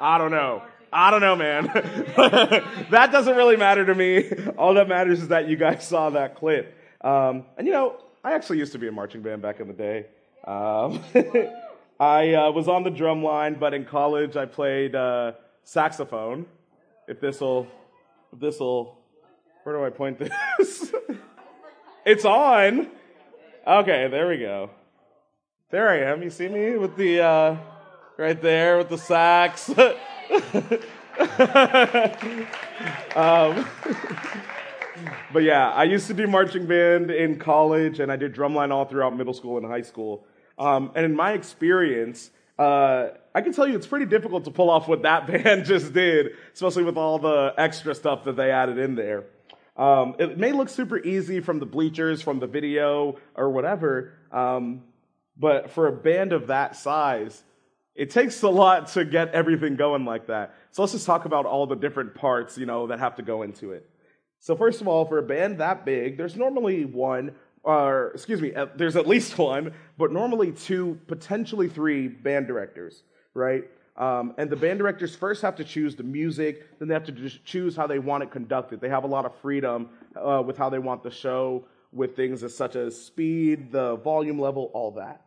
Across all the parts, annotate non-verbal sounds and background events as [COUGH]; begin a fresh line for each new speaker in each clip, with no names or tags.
I don't know. I don't know, man. [LAUGHS] that doesn't really matter to me. All that matters is that you guys saw that clip. Um, and you know, I actually used to be a marching band back in the day. Um, [LAUGHS] I uh, was on the drum line, but in college I played uh, saxophone. If this'll, if this'll, where do I point this? [LAUGHS] it's on. Okay, there we go. There I am. You see me with the uh, right there with the sax. [LAUGHS] um, [LAUGHS] but yeah, I used to do marching band in college, and I did drumline all throughout middle school and high school. Um, and in my experience, uh, I can tell you it's pretty difficult to pull off what that [LAUGHS] band just did, especially with all the extra stuff that they added in there. Um, it may look super easy from the bleachers, from the video, or whatever, um, but for a band of that size, it takes a lot to get everything going like that. So let's just talk about all the different parts, you know, that have to go into it. So first of all, for a band that big, there's normally one, or excuse me, there's at least one, but normally two, potentially three band directors, right? Um, and the band directors first have to choose the music, then they have to choose how they want it conducted. They have a lot of freedom uh, with how they want the show, with things as such as speed, the volume level, all that.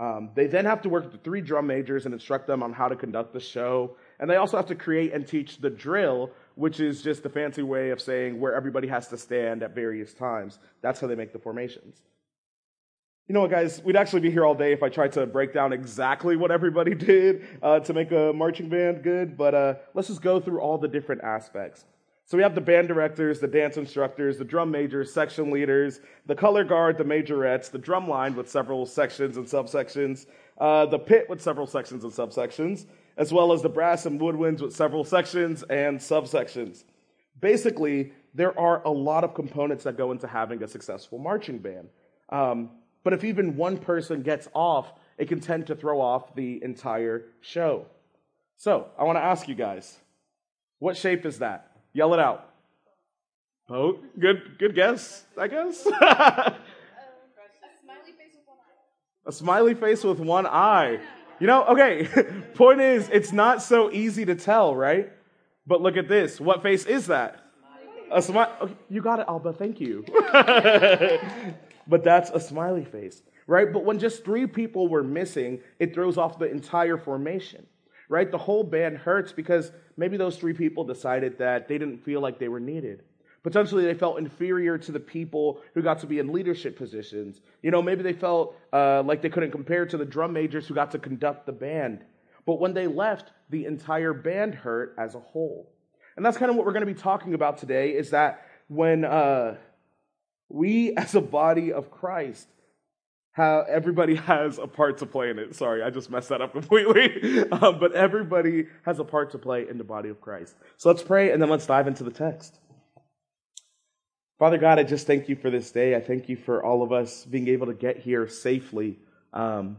Um, they then have to work with the three drum majors and instruct them on how to conduct the show. And they also have to create and teach the drill, which is just the fancy way of saying where everybody has to stand at various times. That's how they make the formations. You know what, guys? We'd actually be here all day if I tried to break down exactly what everybody [LAUGHS] did uh, to make a marching band good, but uh, let's just go through all the different aspects. So we have the band directors, the dance instructors, the drum majors, section leaders, the color guard, the majorettes, the drum line with several sections and subsections, uh, the pit with several sections and subsections, as well as the brass and woodwinds with several sections and subsections. Basically, there are a lot of components that go into having a successful marching band. Um, but if even one person gets off, it can tend to throw off the entire show. So I want to ask you guys, what shape is that? Yell it out. Oh, good, good guess, I guess. [LAUGHS] a smiley face with one eye. You know, okay, [LAUGHS] point is, it's not so easy to tell, right? But look at this. What face is that? A smile. Okay, you got it, Alba. Thank you. [LAUGHS] but that's a smiley face, right? But when just three people were missing, it throws off the entire formation right? The whole band hurts because maybe those three people decided that they didn't feel like they were needed. Potentially, they felt inferior to the people who got to be in leadership positions. You know, maybe they felt uh, like they couldn't compare to the drum majors who got to conduct the band. But when they left, the entire band hurt as a whole. And that's kind of what we're going to be talking about today is that when uh, we, as a body of Christ, how everybody [LAUGHS] has a part to play in it. Sorry, I just messed that up [LAUGHS] completely. um, but everybody has a part to play in the body of Christ. So let's pray and then let's dive into the text. Father God, I just thank you for this day. I thank you for all of us being able to get here safely, um,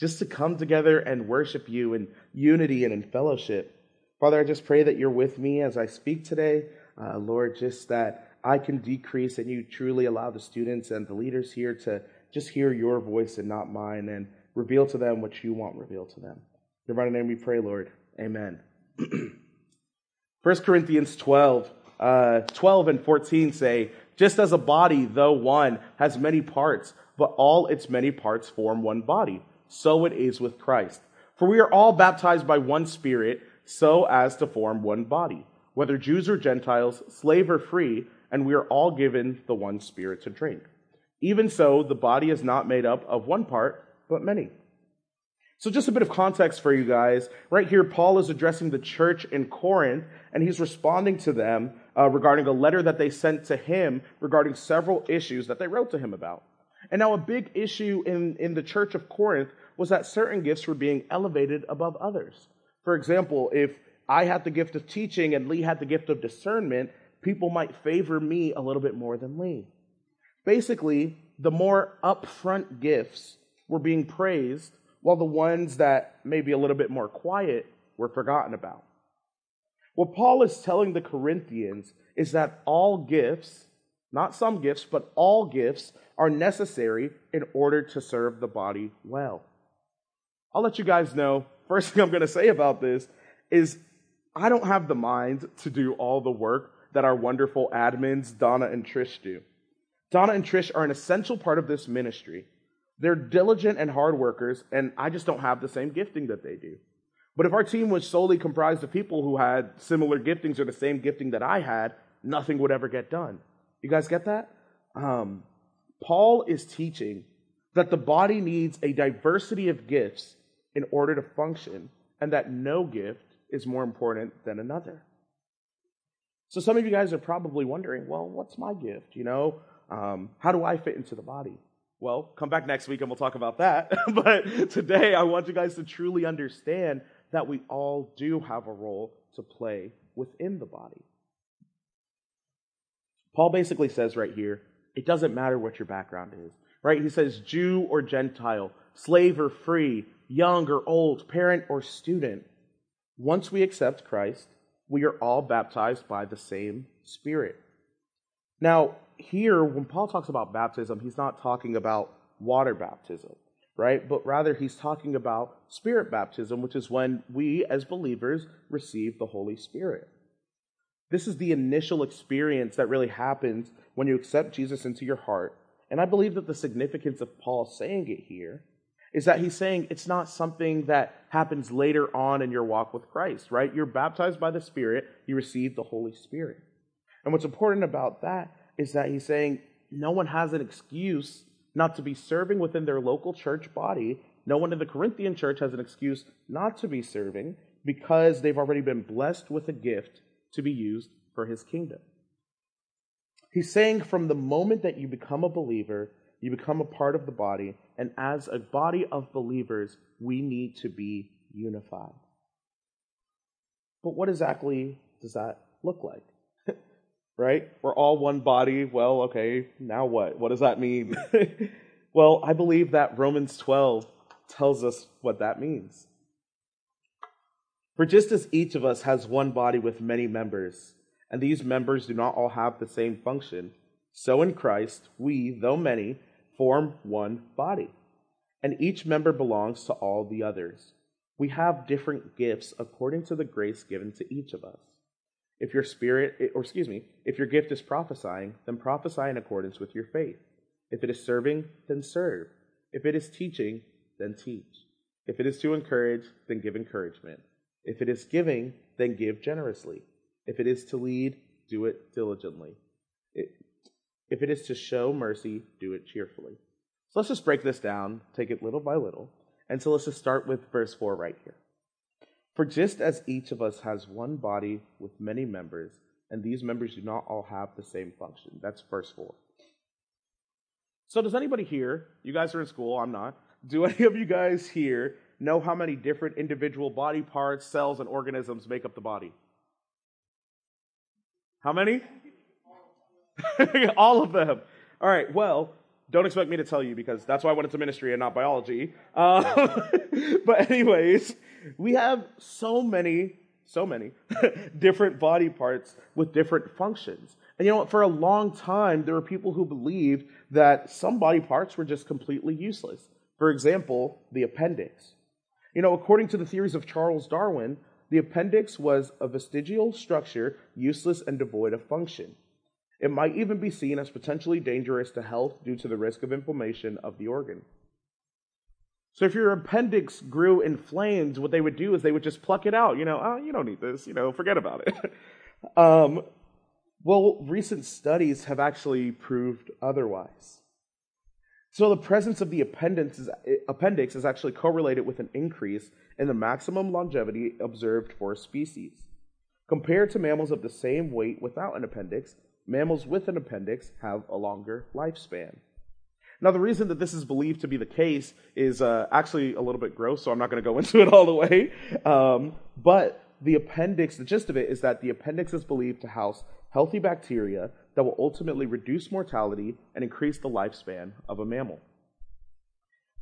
just to come together and worship you in unity and in fellowship. Father, I just pray that you're with me as I speak today. Uh, Lord, just that I can decrease and you truly allow the students and the leaders here to just hear your voice and not mine and reveal to them what you want revealed to them. In your name we pray, Lord. Amen. [CLEARS THROAT] 1 Corinthians 12, uh, 12 and 14 say, Just as a body, though one, has many parts, but all its many parts form one body, so it is with Christ. For we are all baptized by one Spirit, so as to form one body, whether Jews or Gentiles, slave or free, and we are all given the one Spirit to drink. Even so, the body is not made up of one part, but many. So, just a bit of context for you guys. Right here, Paul is addressing the church in Corinth, and he's responding to them uh, regarding a letter that they sent to him regarding several issues that they wrote to him about. And now, a big issue in, in the church of Corinth was that certain gifts were being elevated above others. For example, if I had the gift of teaching and Lee had the gift of discernment, people might favor me a little bit more than Lee. Basically, the more upfront gifts were being praised, while the ones that may be a little bit more quiet were forgotten about. What Paul is telling the Corinthians is that all gifts, not some gifts, but all gifts, are necessary in order to serve the body well. I'll let you guys know. First thing I'm going to say about this is I don't have the mind to do all the work that our wonderful admins, Donna and Trish, do. Donna and Trish are an essential part of this ministry. They're diligent and hard workers, and I just don't have the same gifting that they do. But if our team was solely comprised of people who had similar giftings or the same gifting that I had, nothing would ever get done. You guys get that? Um, Paul is teaching that the body needs a diversity of gifts in order to function, and that no gift is more important than another. So some of you guys are probably wondering, well, what's my gift? You know, um, how do I fit into the body? Well, come back next week and we'll talk about that. [LAUGHS] but today I want you guys to truly understand that we all do have a role to play within the body. Paul basically says right here, it doesn't matter what your background is, right? He says Jew or Gentile, slave or free, young or old, parent or student. Once we accept Christ, we are all baptized by the same Spirit. Now, here, when Paul talks about baptism, he's not talking about water baptism, right? But rather, he's talking about spirit baptism, which is when we as believers receive the Holy Spirit. This is the initial experience that really happens when you accept Jesus into your heart. And I believe that the significance of Paul saying it here is that he's saying it's not something that happens later on in your walk with Christ, right? You're baptized by the Spirit, you receive the Holy Spirit. And what's important about that is that he's saying no one has an excuse not to be serving within their local church body. No one in the Corinthian church has an excuse not to be serving because they've already been blessed with a gift to be used for his kingdom. He's saying from the moment that you become a believer, you become a part of the body, and as a body of believers, we need to be unified. But what exactly does that look like? Right? We're all one body. Well, okay, now what? What does that mean? [LAUGHS] well, I believe that Romans 12 tells us what that means. For just as each of us has one body with many members, and these members do not all have the same function, so in Christ, we, though many, form one body, and each member belongs to all the others. We have different gifts according to the grace given to each of us. If your spirit, or excuse me, if your gift is prophesying, then prophesy in accordance with your faith. If it is serving, then serve. If it is teaching, then teach. If it is to encourage, then give encouragement. If it is giving, then give generously. If it is to lead, do it diligently. If it is to show mercy, do it cheerfully. So let's just break this down, take it little by little. And so let's just start with verse 4 right here. For just as each of us has one body with many members, and these members do not all have the same function. That's verse 4. So, does anybody here, you guys are in school, I'm not, do any of you guys here know how many different individual body parts, cells, and organisms make up the body? How many? [LAUGHS] all of them. All right, well, don't expect me to tell you because that's why I went into ministry and not biology. Uh, [LAUGHS] but, anyways, we have so many, so many [LAUGHS] different body parts with different functions. And you know what? For a long time, there were people who believed that some body parts were just completely useless. For example, the appendix. You know, according to the theories of Charles Darwin, the appendix was a vestigial structure, useless and devoid of function. It might even be seen as potentially dangerous to health due to the risk of inflammation of the organ. So if your appendix grew inflamed, what they would do is they would just pluck it out. You know, oh, you don't need this. You know, forget about it. [LAUGHS] um, well, recent studies have actually proved otherwise. So the presence of the appendix is, appendix is actually correlated with an increase in the maximum longevity observed for a species. Compared to mammals of the same weight without an appendix, mammals with an appendix have a longer lifespan. Now, the reason that this is believed to be the case is uh, actually a little bit gross, so I'm not going to go [LAUGHS] into it all the way. Um, but the appendix, the gist of it is that the appendix is believed to house healthy bacteria that will ultimately reduce mortality and increase the lifespan of a mammal.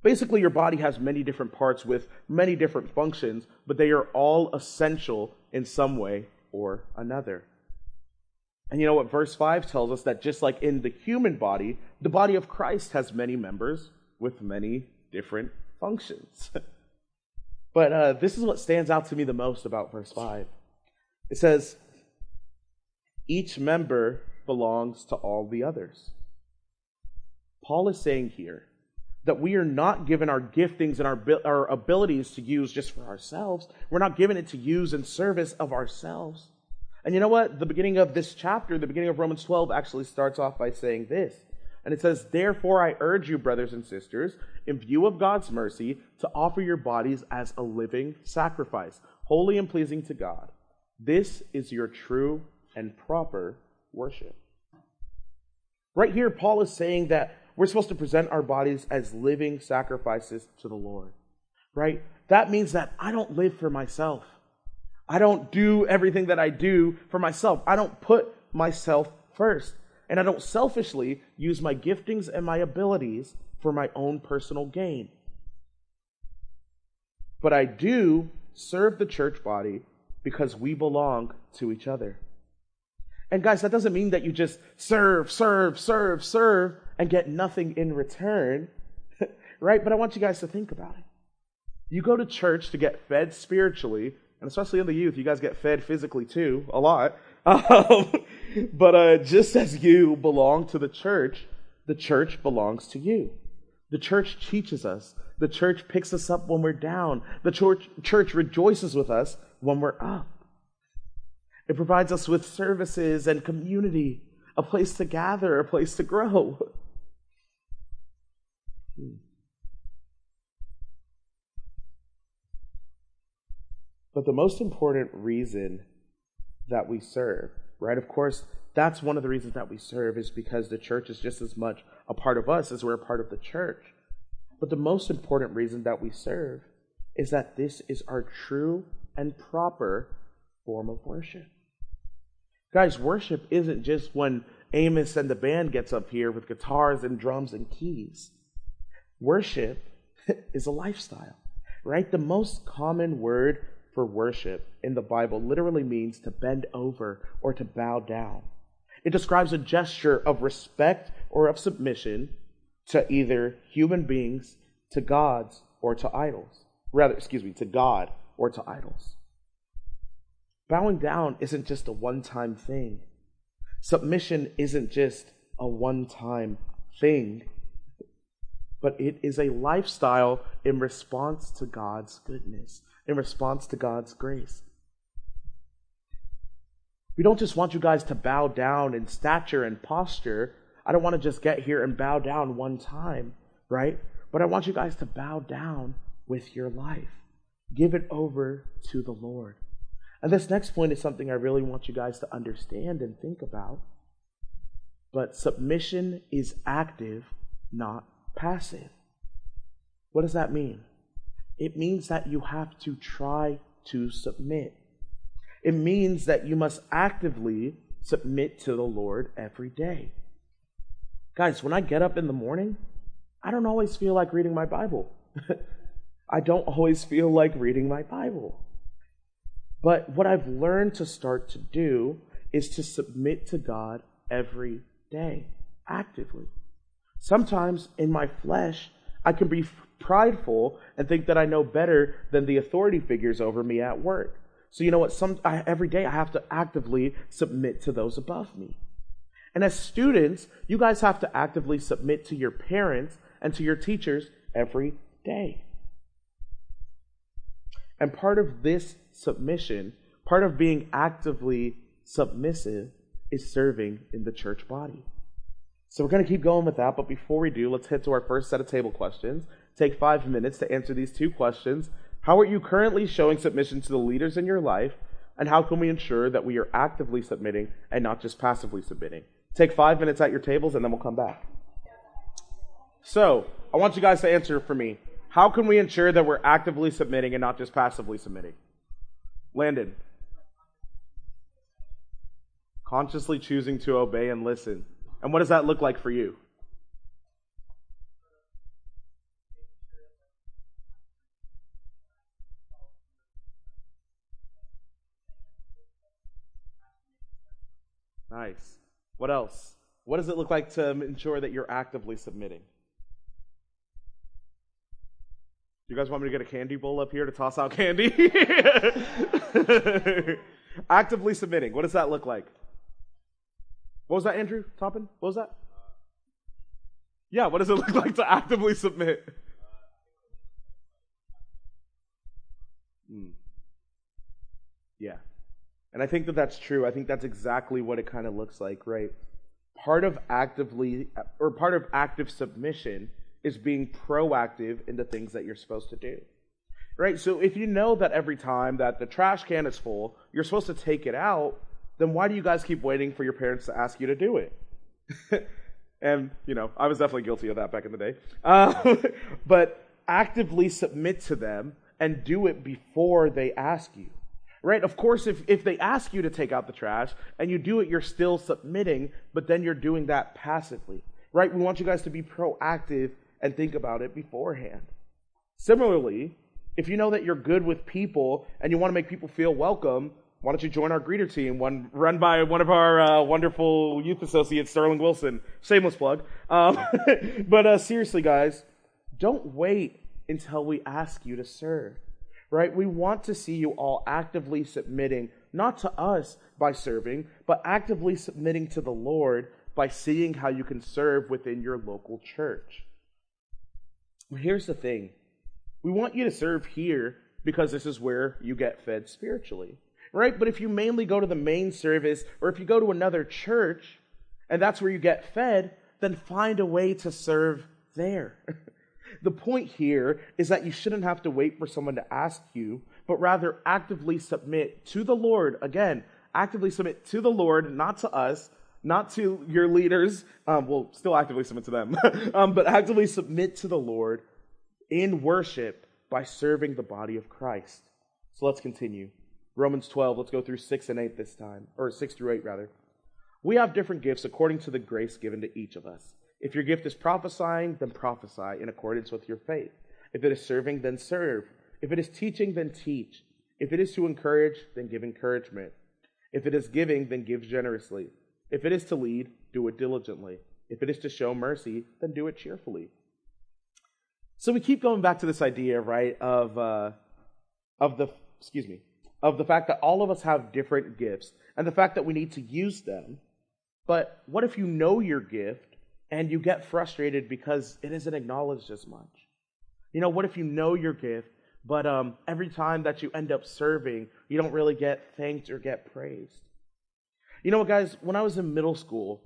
Basically, your body has many different parts with many different functions, but they are all essential in some way or another. And you know what verse 5 tells us? That just like in the human body, the body of Christ has many members with many different functions. [LAUGHS] But uh, this is what stands out to me the most about verse 5. It says, Each member belongs to all the others. Paul is saying here that we are not given our giftings and our, our abilities to use just for ourselves. We're not given it to use in service of ourselves. And you know what? The beginning of this chapter, the beginning of Romans 12, actually starts off by saying this. And it says, Therefore, I urge you, brothers and sisters, in view of God's mercy, to offer your bodies as a living sacrifice, holy and pleasing to God. This is your true and proper worship. Right here, Paul is saying that we're supposed to present our bodies as living sacrifices to the Lord, right? That means that I don't live for myself. I don't do everything that I do for myself. I don't put myself first. And I don't selfishly use my giftings and my abilities for my own personal gain. But I do serve the church body because we belong to each other. And guys, that doesn't mean that you just serve, serve, serve, serve, and get nothing in return, [LAUGHS] right? But I want you guys to think about it. You go to church to get fed spiritually, and especially in the youth, you guys get fed physically too, a lot. [LAUGHS] Um, but uh, just as you belong to the church, the church belongs to you. The church teaches us. The church picks us up when we're down. The church, church rejoices with us when we're up. It provides us with services and community, a place to gather, a place to grow. [LAUGHS] But the most important reason that we serve, right? Of course, that's one of the reasons that we serve is because the church is just as much a part of us as we're a part of the church. But the most important reason that we serve is that this is our true and proper form of worship. Guys, worship isn't just when Amos and the band gets up here with guitars and drums and keys. Worship [LAUGHS] is a lifestyle, right? The most common word for worship in the Bible literally means to bend over or to bow down. It describes a gesture of respect or of submission to either human beings, to gods, or to idols. Rather, excuse me, to God or to idols. Bowing down isn't just a one time thing. Submission isn't just a one time thing, but it is a lifestyle in response to God's goodness in response to God's grace. We don't just want you guys to bow down in stature and posture. I don't want to just get here and bow down one time, right? But I want you guys to bow down with your life. Give it over to the Lord. And this next point is something I really want you guys to understand and think about. But submission is active, not passive. What does that mean? It means that you have to try to submit. It means that you must actively submit to the Lord every day. Guys, when I get up in the morning, I don't always feel like reading my Bible. [LAUGHS] I don't always feel like reading my Bible. But what I've learned to start to do is to submit to God every day, actively. Sometimes in my flesh, I can be prideful and think that I know better than the authority figures over me at work. So you know what? Some I, every day I have to actively submit to those above me. And as students, you guys have to actively submit to your parents and to your teachers every day. And part of this submission, part of being actively submissive, is serving in the church body. So we're going to keep going with that, but before we do, let's head to our first set of table questions. Take five minutes to answer these two questions. How are you currently showing submission to the leaders in your life? And how can we ensure that we are actively submitting and not just passively submitting? Take five minutes at your tables and then we'll come back. So, I want you guys to answer for me. How can we ensure that we're actively submitting and not just passively submitting? Landon. Consciously choosing to obey and listen. And what does that look like for you? Nice. What else? What does it look like to ensure that you're actively submitting? you guys want me to get a candy bowl up here to toss out candy? [LAUGHS] Actively submitting. What does that look like? What was that, Andrew Toppin? What was that? Yeah, what does it [LAUGHS] look like to actively submit? Hmm. Yeah. And I think that that's true. I think that's exactly what it kind of looks like, right? Part of actively, or part of active submission is being proactive in the things that you're supposed to do. Right? So if you know that every time that the trash can is full, you're supposed to take it out, then why do you guys keep waiting for your parents to ask you to do it? [LAUGHS] and, you know, I was definitely guilty of that back in the day. Uh, [LAUGHS] but actively submit to them and do it before they ask you. Right? Of course, if, if they ask you to take out the trash and you do it, you're still submitting, but then you're doing that passively. Right? We want you guys to be proactive and think about it beforehand. Similarly, if you know that you're good with people and you want to make people feel welcome, why don't you join our greeter team, one run by one of our uh, wonderful youth associates, Sterling Wilson. Shameless plug. Um, [LAUGHS] but uh, seriously, guys, don't wait until we ask you to serve. Right? We want to see you all actively submitting, not to us by serving, but actively submitting to the Lord by seeing how you can serve within your local church. Here's the thing we want you to serve here because this is where you get fed spiritually, right? But if you mainly go to the main service or if you go to another church and that's where you get fed, then find a way to serve there. [LAUGHS] the point here is that you shouldn't have to wait for someone to ask you, but rather actively submit to the Lord. Again, actively submit to the Lord, not to us, not to your leaders. Um, well, still actively submit to them, [LAUGHS] um, but actively submit to the Lord in worship by serving the body of Christ. So let's continue. Romans 12, let's go through 6 and 8 this time, or 6 through 8 rather. We have different gifts according to the grace given to each of us. If your gift is prophesying, then prophesy in accordance with your faith. If it is serving, then serve. If it is teaching, then teach. If it is to encourage, then give encouragement. If it is giving, then give generously. If it is to lead, do it diligently. If it is to show mercy, then do it cheerfully. So we keep going back to this idea, right, of uh, of the excuse me, of the fact that all of us have different gifts and the fact that we need to use them. But what if you know your gift and you get frustrated because it isn't acknowledged as much? You know, what if you know your gift, but um, every time that you end up serving, you don't really get thanked or get praised? You know what, guys? When I was in middle school,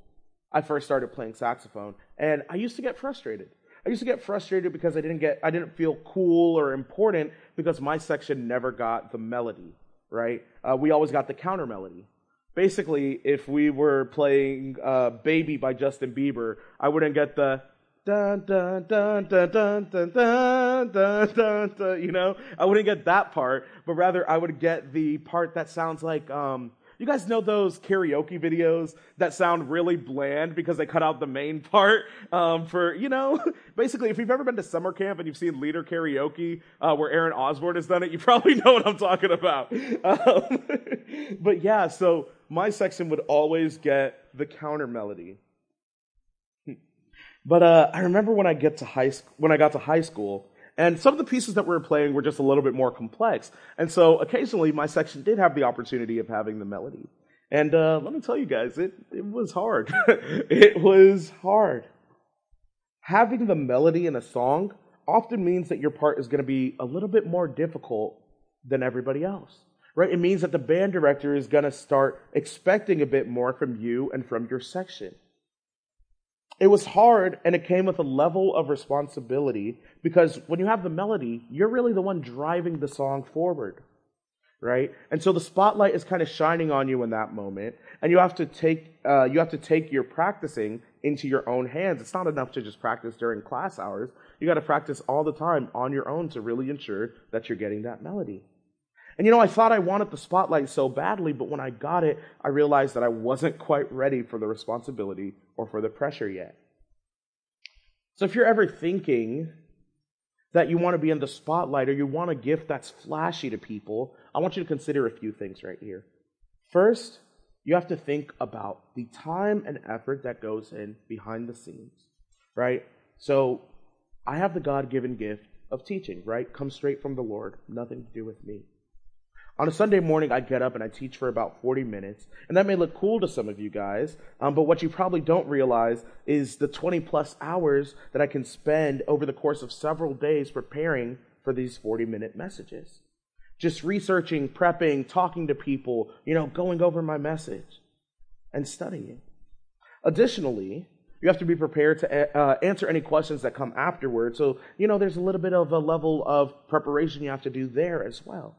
I first started playing saxophone, and I used to get frustrated. I used to get frustrated because I didn't get, I didn't feel cool or important because my section never got the melody, right? Uh, we always got the counter melody. Basically, if we were playing uh, "Baby" by Justin Bieber, I wouldn't get the dun dun dun dun dun dun dun dun dun dun. You know, I wouldn't get that part, but rather I would get the part that sounds like um, you guys know those karaoke videos that sound really bland because they cut out the main [LAUGHS] part um, for, you know, [LAUGHS] basically, if you've ever been to summer camp and you've seen leader karaoke uh, where Aaron Osborne has done it, you [LAUGHS] probably know what I'm talking about. Um, but yeah, so my section would always get the counter melody. But uh, I remember when I get to high sc- when I got to high school, and some of the pieces that we were playing were just a little bit more complex. And so occasionally my section did have the opportunity of having the melody. And uh, let me tell you guys, it, it was hard. [LAUGHS] it was hard. Having the melody in a song often means that your part is going to be a little bit more difficult than everybody else. Right? It means that the band director is going to start expecting a bit more from you and from your section. It was hard and it came with a level of responsibility because when you have the melody, you're really the one driving the song forward, right? And so the spotlight is kind of shining on you in that moment, and you have to take uh, you have to take your practicing into your own hands. It's not enough to just practice during class hours. You got to practice all the time on your own to really ensure that you're getting that melody. And you know, I thought I wanted the spotlight so badly, but when I got it, I realized that I wasn't quite ready for the responsibility or for the pressure yet. So if you're ever thinking that you want to be in the spotlight or you want a gift that's flashy to people, I want you to consider a few things right here. First, you have to think about the time and effort that goes in behind the scenes, right? So I have the God given gift of teaching, right? Comes straight from the Lord, nothing to do with me. On a Sunday morning, I get up and I teach for about 40 minutes. And that may look cool to some of you guys, um, but what you probably don't realize is the 20 plus hours that I can spend over the course of several days preparing for these 40 minute messages. Just researching, prepping, talking to people, you know, going over my message and studying. Additionally, you have to be prepared to uh, answer any questions that come afterward. So, you know, there's a little bit of a level of preparation you have to do there as well.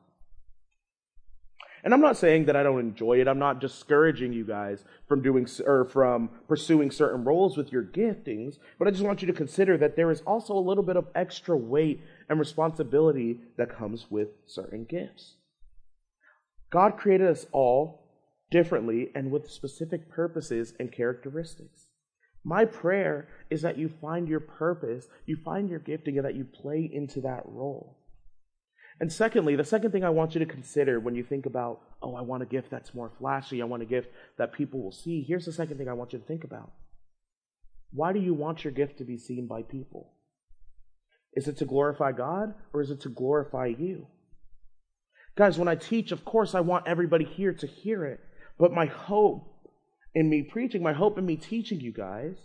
And I'm not saying that I don't enjoy it. I'm not discouraging you guys from doing or from pursuing certain roles with your giftings, but I just want you to consider that there is also a little bit of extra weight and responsibility that comes with certain gifts. God created us all differently and with specific purposes and characteristics. My prayer is that you find your purpose, you find your gifting, and that you play into that role. And secondly, the second thing I want you to consider when you think about, oh, I want a gift that's more flashy, I want a gift that people will see, here's the second thing I want you to think about. Why do you want your gift to be seen by people? Is it to glorify God or is it to glorify you? Guys, when I teach, of course, I want everybody here to hear it. But my hope in me preaching, my hope in me teaching you guys,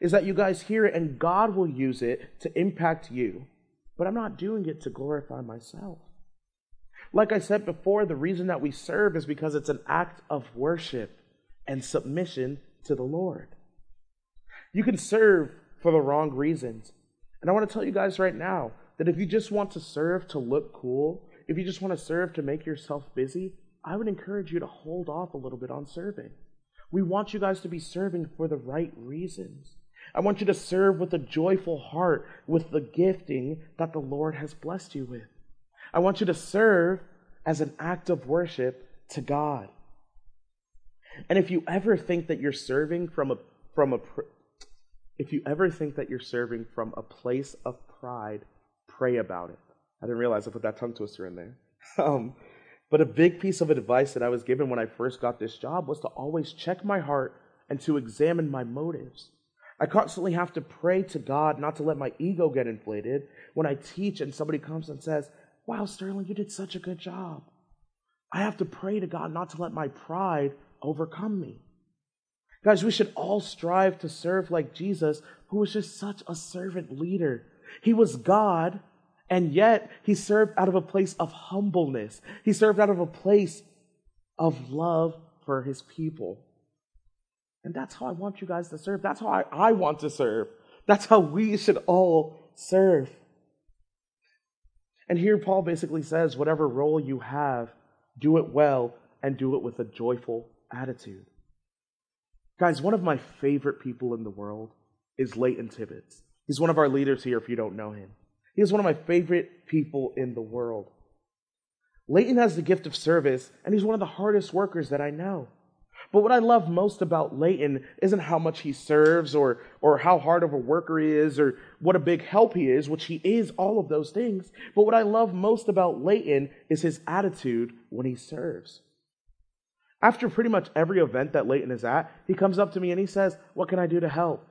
is that you guys hear it and God will use it to impact you but I'm not doing it to glorify myself. Like I said before, the reason that we serve is because it's an act of worship and submission to the Lord. You can serve for the wrong reasons. And I want to tell you guys right now that if you just want to serve to look cool, if you just want to serve to make yourself busy, I would encourage you to hold off a little bit on serving. We want you guys to be serving for the right reasons. I want you to serve with a joyful heart, with the gifting that the Lord has blessed you with. I want you to serve as an act of worship to God. And if you ever think that you're serving from a from a if you ever think that you're serving from a place of pride, pray about it. I didn't realize I put that tongue twister in there. [LAUGHS] Um, but a big piece of advice that I was given when I first got this job was to always check my heart and to examine my motives. I constantly have to pray to God not to let my ego get inflated when I teach and somebody comes and says, Wow, Sterling, you did such a good job. I have to pray to God not to let my pride overcome me. Guys, we should all strive to serve like Jesus, who was just such a servant leader. He was God, and yet he served out of a place of humbleness. He served out of a place of love for his people. And that's how I want you guys to serve. That's how I, I want to serve. That's how we should all serve. And here Paul basically says whatever role you have, do it well and do it with a joyful attitude. Guys, one of my favorite people in the world is Leighton Tibbetts. He's one of our leaders here if you don't know him. He is one of my favorite people in the world. Leighton has the gift of service, and he's one of the hardest workers that I know. But what I love most about Leighton isn't how much he serves or, or how hard of a worker he is or what a big help he is, which he is all of those things. But what I love most about Leighton is his attitude when he serves. After pretty much every event that Leighton is at, he comes up to me and he says, What can I do to help?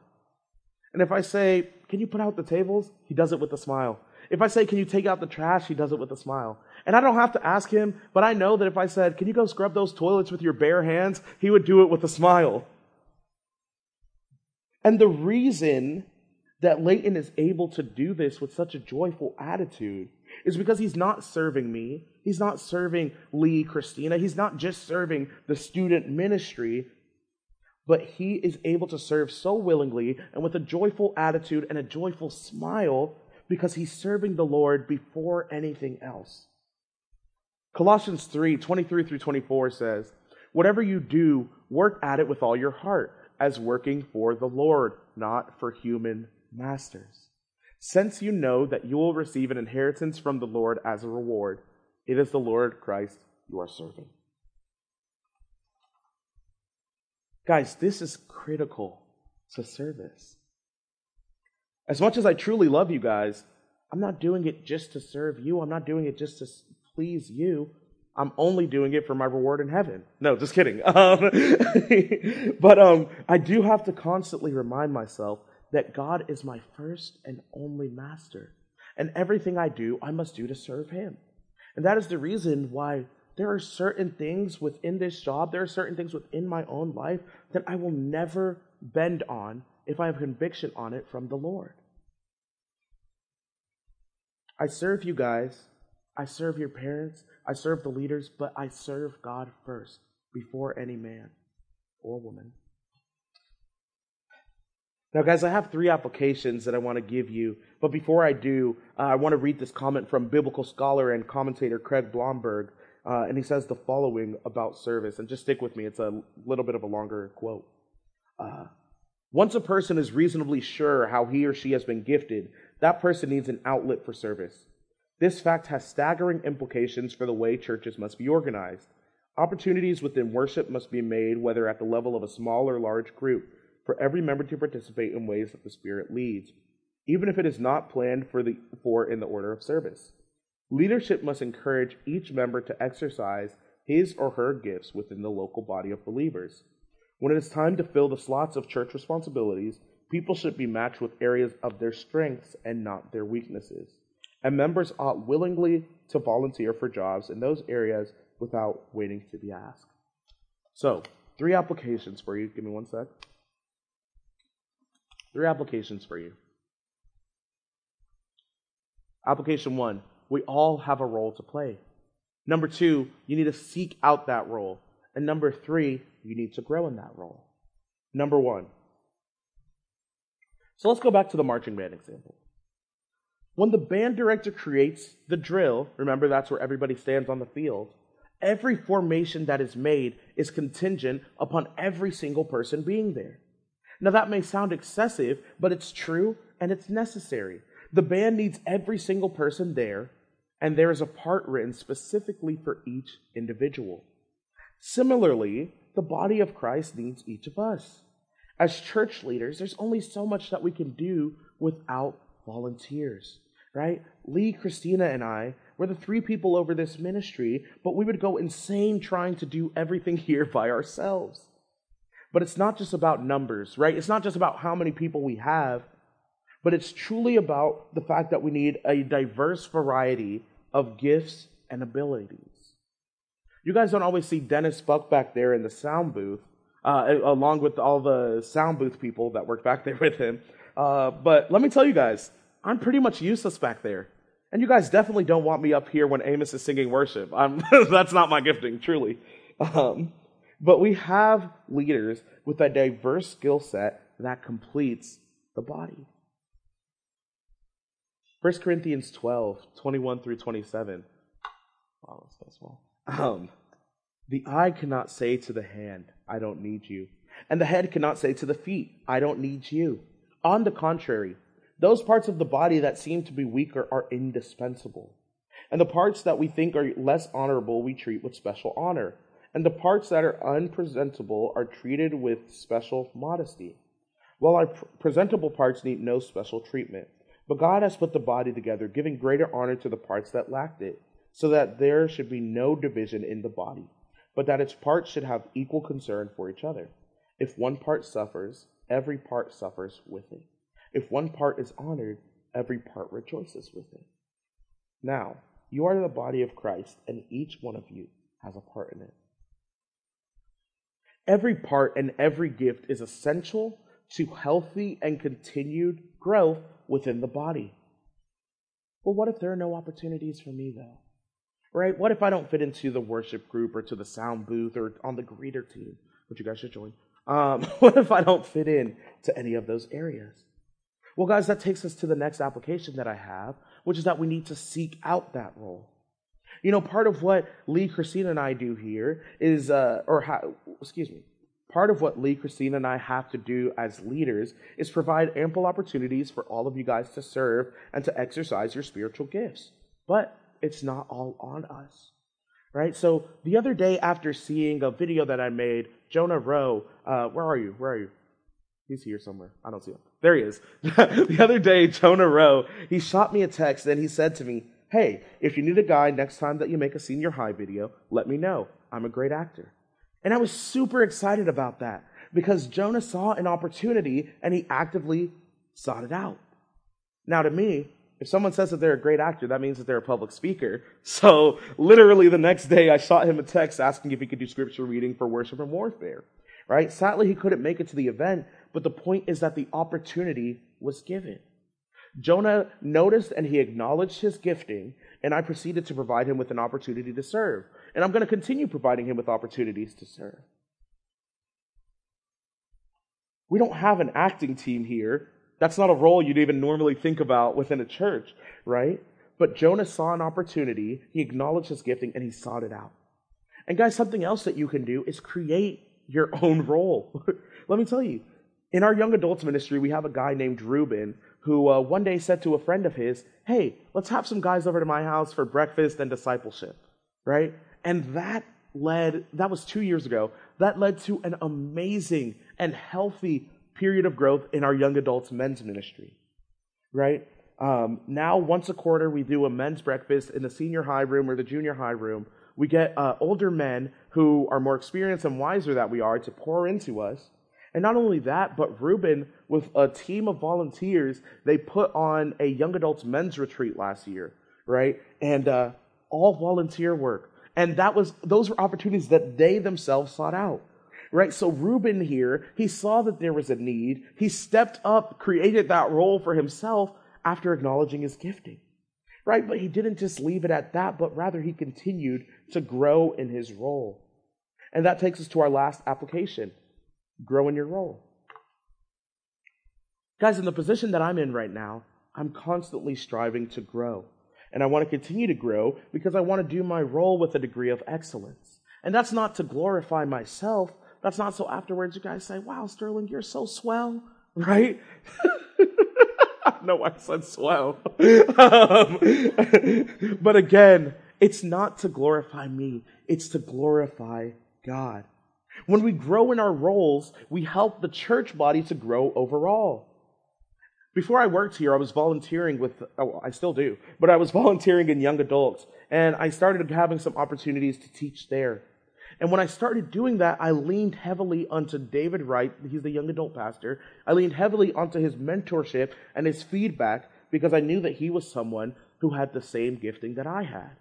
And if I say, Can you put out the tables? He does it with a smile. If I say, Can you take out the trash? He does it with a smile. And I don't have to ask him, but I know that if I said, Can you go scrub those toilets with your bare hands? he would do it with a smile. And the reason that Leighton is able to do this with such a joyful attitude is because he's not serving me. He's not serving Lee, Christina. He's not just serving the student ministry, but he is able to serve so willingly and with a joyful attitude and a joyful smile because he's serving the Lord before anything else. Colossians 3 23 through 24 says, Whatever you do, work at it with all your heart, as working for the Lord, not for human masters. Since you know that you will receive an inheritance from the Lord as a reward, it is the Lord Christ you are serving. Guys, this is critical to service. As much as I truly love you guys, I'm not doing it just to serve you. I'm not doing it just to please you. I'm only doing it for my reward in heaven. No, just kidding. [LAUGHS] Um, [LAUGHS] but um, I do have to constantly remind myself that God is my first and only master. And everything I do, I must do to serve Him. And that is the reason why there are certain things within this job, there are certain things within my own life that I will never bend on if I have conviction on it from the Lord. I serve you guys, I serve your parents, I serve the leaders, but I serve God first before any man or woman. Now, guys, I have three applications that I want to give you. But before I do, uh, I want to read this comment from biblical scholar and commentator Craig Blomberg. Uh, and he says the following about service. And just stick with me, it's a little bit of a longer quote. Uh, Once a person is reasonably sure how he or she has been gifted, that person needs an outlet for service. This fact has staggering implications for the way churches must be organized. Opportunities within worship must be made, whether at the level of a small or large group for every member to participate in ways that the Spirit leads, even if it is not planned for, the, for in the order of service. Leadership must encourage each member to exercise his or her gifts within the local body of believers. When it is time to fill the slots of church responsibilities, people should be matched with areas of their strengths and not their weaknesses. And members ought willingly to volunteer for jobs in those areas without waiting to be asked. So, three applications for you. Give me one sec. Three applications for you. Application one we all have a role to play. Number two, you need to seek out that role. And number three, you need to grow in that role. Number one. So let's go back to the marching band example. When the band director creates the drill, remember that's where everybody stands on the field, every formation that is made is contingent upon every single person being there. Now, that may sound excessive, but it's true and it's necessary. The band needs every single person there, and there is a part written specifically for each individual. Similarly, the body of Christ needs each of us. As church leaders, there's only so much that we can do without volunteers, right? Lee, Christina, and I were the three people over this ministry, but we would go insane trying to do everything [LAUGHS] here by ourselves. But it's not just about numbers, right? It's not just about how many people we have, but it's truly about the fact that we need a diverse variety of gifts and abilities. You guys don't always see Dennis Buck back there in the sound booth, uh, along with all the sound booth people that work back there [LAUGHS] with him. Uh, but let me tell you guys, I'm pretty much useless back there. And you guys definitely don't want me up here when Amos is singing worship. [LAUGHS] that's not my gifting, truly. Um, but we have leaders with a diverse skill set that completes the body. 1 Corinthians 12, 21 through 27. Wow, that's so small. Um, the eye cannot say to the hand, I don't need you. And the head cannot say to the feet, I don't need you. On the contrary, those parts of the body that seem to be weaker are indispensable. And the parts that we think are less honorable, we treat with special honor and the parts that are unpresentable are treated with special modesty, while our presentable parts need no special treatment. But God has put the body together, giving greater honor to the parts that lacked it, so that there should be no division in the body, but that its parts should have equal concern for each other. If one part suffers, every part suffers with it. If one part is honored, every part rejoices with it. Now, you are the body of Christ, and each one of you has a part in it. Every part and every gift is essential to healthy and continued growth within the body. Well, what if there are no opportunities for me, though? Right? What if I don't fit into the worship group or to the sound booth or on the greeter team, which you guys should join? Um, [LAUGHS] what if I don't fit in to any of those areas? Well, guys, that takes us to the next application that I have, which is that we need to seek out that role. You know, part of what Lee, Christina, and I do here is, uh, or ha- excuse me, part of what Lee, Christina, and I have to do as leaders is provide ample opportunities for all of you guys to serve and to exercise your spiritual gifts. But it's not all on us, right? So the other day, after seeing a video that I made, Jonah Rowe, uh, where are you? Where are you? He's here somewhere. I don't see him. There he is. [LAUGHS] the other day, Jonah Rowe, he shot me a text and he said to me, hey, if you need a guy next time that you make a senior high video, let me know. I'm a great actor. And I was super excited about that because Jonah saw an opportunity and he actively sought it out. Now, to me, If someone says that they're a great actor, that means that they're a public speaker. [LAUGHS] So literally the next day, I shot him a text asking if he could do scripture reading for worship and warfare. Right? Sadly, he couldn't make it to the event, but the point is that the opportunity was given. Jonah noticed and he acknowledged his gifting, and I proceeded to provide him with an opportunity to serve. And I'm going to continue providing him with opportunities to serve. We don't have an acting team here. That's not a role you'd even normally think about within a church, right? But Jonah saw an opportunity, he acknowledged his gifting, and he sought it out. And guys, something else that you can do is create your [LAUGHS] own role. [LAUGHS] Let me tell you, in our young adults ministry, we have a guy named Ruben who uh, one day said to a friend of his, Hey, let's have some guys over to my house for breakfast and discipleship, right? And that led, that was two years ago, that led to an amazing and healthy period of growth in our young adults men's ministry, right? Um, now, once a quarter, we do a men's breakfast in the senior high room or the junior high room. We get uh, older men who are more experienced and wiser than we are to pour into us. And not only that, but Reuben, with a team of volunteers, they put on a young adults men's retreat last year, right? And uh, all volunteer work. And that was those were opportunities that they themselves sought out. Right? So Reuben here, he saw that there was a need. He stepped up, created that role for himself after acknowledging his gifting. Right? But he didn't just leave it at that, but rather he continued to grow in his role. And that takes us to our last application grow in your role. Guys, in the position that I'm in right now, I'm constantly striving to grow. And I want to continue to grow because I want to do my role with a degree of excellence. And that's not to glorify myself. That's not so afterwards you guys say, wow, Sterling, you're so swell, right? [LAUGHS] no, I said swell. um, [LAUGHS] but again, it's not to glorify me, it's to glorify God. When we grow in our roles, we help the church body to grow overall. Before I worked here, I was volunteering with, oh, I still do, but I was [LAUGHS] volunteering in young adults, and I started having some opportunities to teach there. And when I started doing that, I leaned heavily onto David Wright. He's the young adult pastor. I leaned heavily onto his mentorship and his feedback because I knew that he was someone who had the same gifting that I had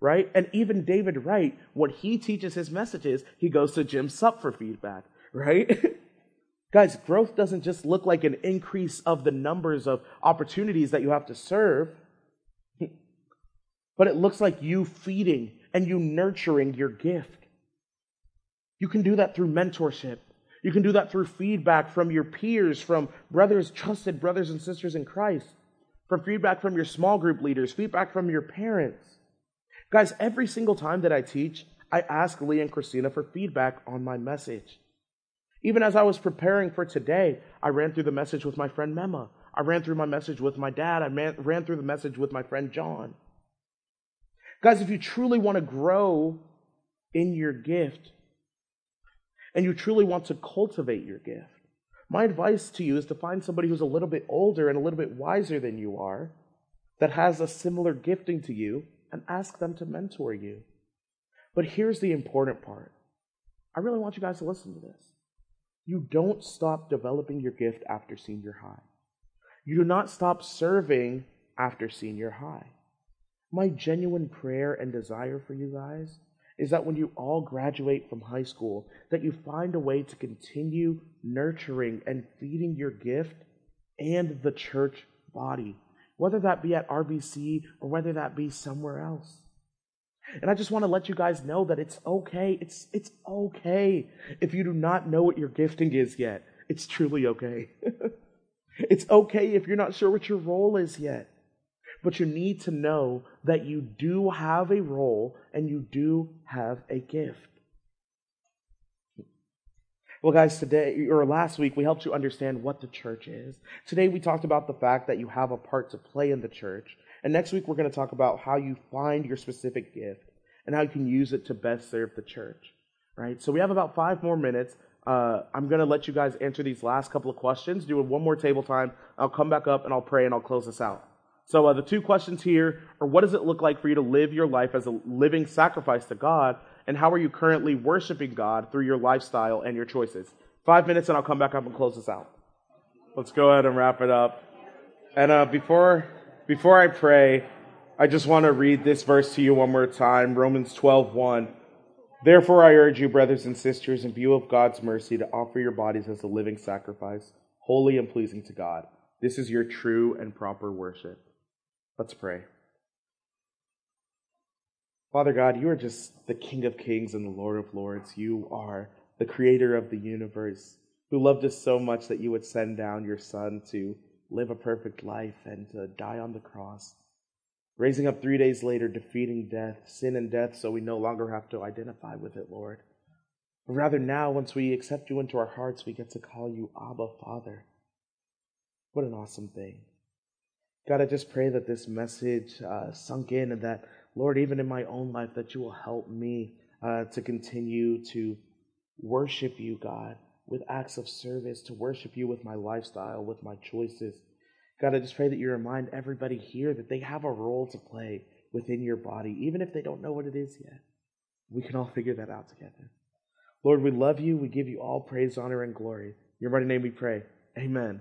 right? And even David Wright, when he teaches his messages, he goes to Jim Supp for feedback, right? [LAUGHS] Guys, growth doesn't just look like an increase of the numbers of opportunities that you have to serve, [LAUGHS] but it looks like you feeding and you nurturing your gift. You can do that through mentorship. You can do that through feedback from your peers, from brothers, trusted brothers and sisters in Christ, from feedback from your small group leaders, feedback from your parents. Guys, every single time that I teach, I ask Lee and Christina for feedback on my message. Even as I was preparing for today, I ran through the message with my friend Mema. I ran through my message with my dad. I man, ran through the message with my friend John. Guys, if you truly want to grow in your gift and you truly want to cultivate your gift, my advice to you is to find somebody who's a little bit older and a little bit wiser than you are, that has a similar gifting to you, and ask them to mentor you. But here's the important part I really want you guys to listen to this. You don't stop developing your gift after senior high. You do not stop serving after senior high. My genuine prayer and desire for you guys is that when you all graduate from high school, that you find a way to continue nurturing and feeding your gift and the church body whether that be at RBC or whether that be somewhere else. And I just want to let you guys know that it's okay. It's, it's okay if you do not know what your gifting is yet. It's truly okay. [LAUGHS] it's okay if you're not sure what your role is yet. But you need to know that you do have a role and you do have a gift. Well, guys, today or last week we helped you understand what the church is. Today we talked about the fact that you have a part to play in the church. And next week we're going to talk about how you find your specific gift and how you can use it to best serve the church. Right? So we have about five more minutes. Uh, I'm going to let you guys answer these last couple of questions. Do one more table time. I'll come back up and I'll pray and I'll close this out. So uh, the two questions here are what does it look like for you to live your life as a living sacrifice to God? and how are you currently worshiping God through your lifestyle and your choices? Five minutes, and I'll come back up and close this out. Let's go ahead and wrap it up. And uh, before Before I pray, I just want to read this verse to you one more time Romans 12 1. Therefore, I urge you, brothers and sisters, in view of God's mercy, to offer your bodies as a living sacrifice, holy and pleasing to God. This is your true and proper worship. Let's pray. Father God, you are just the King of kings and the Lord of lords. You are the creator of the universe, who loved us so much that you would send down your Son to live a perfect life and to die on the cross, raising up three days later, defeating death, sin and death, so we no longer have to identify with it, Lord. But rather now, once we accept you into our hearts, we get to call you Abba, Father. What an awesome thing. God, I just pray that this message uh, sunk in and that, Lord, even in my own life, that you will help me uh, to continue to worship you, God, with acts of service, to worship you with my lifestyle, with my choices. God, I just pray that you remind everybody here that they have a role to play within your body, even if they don't know what it is yet. We can all figure that out together. Lord, we love you. We give you all praise, honor, and glory. In your mighty name we pray. Amen.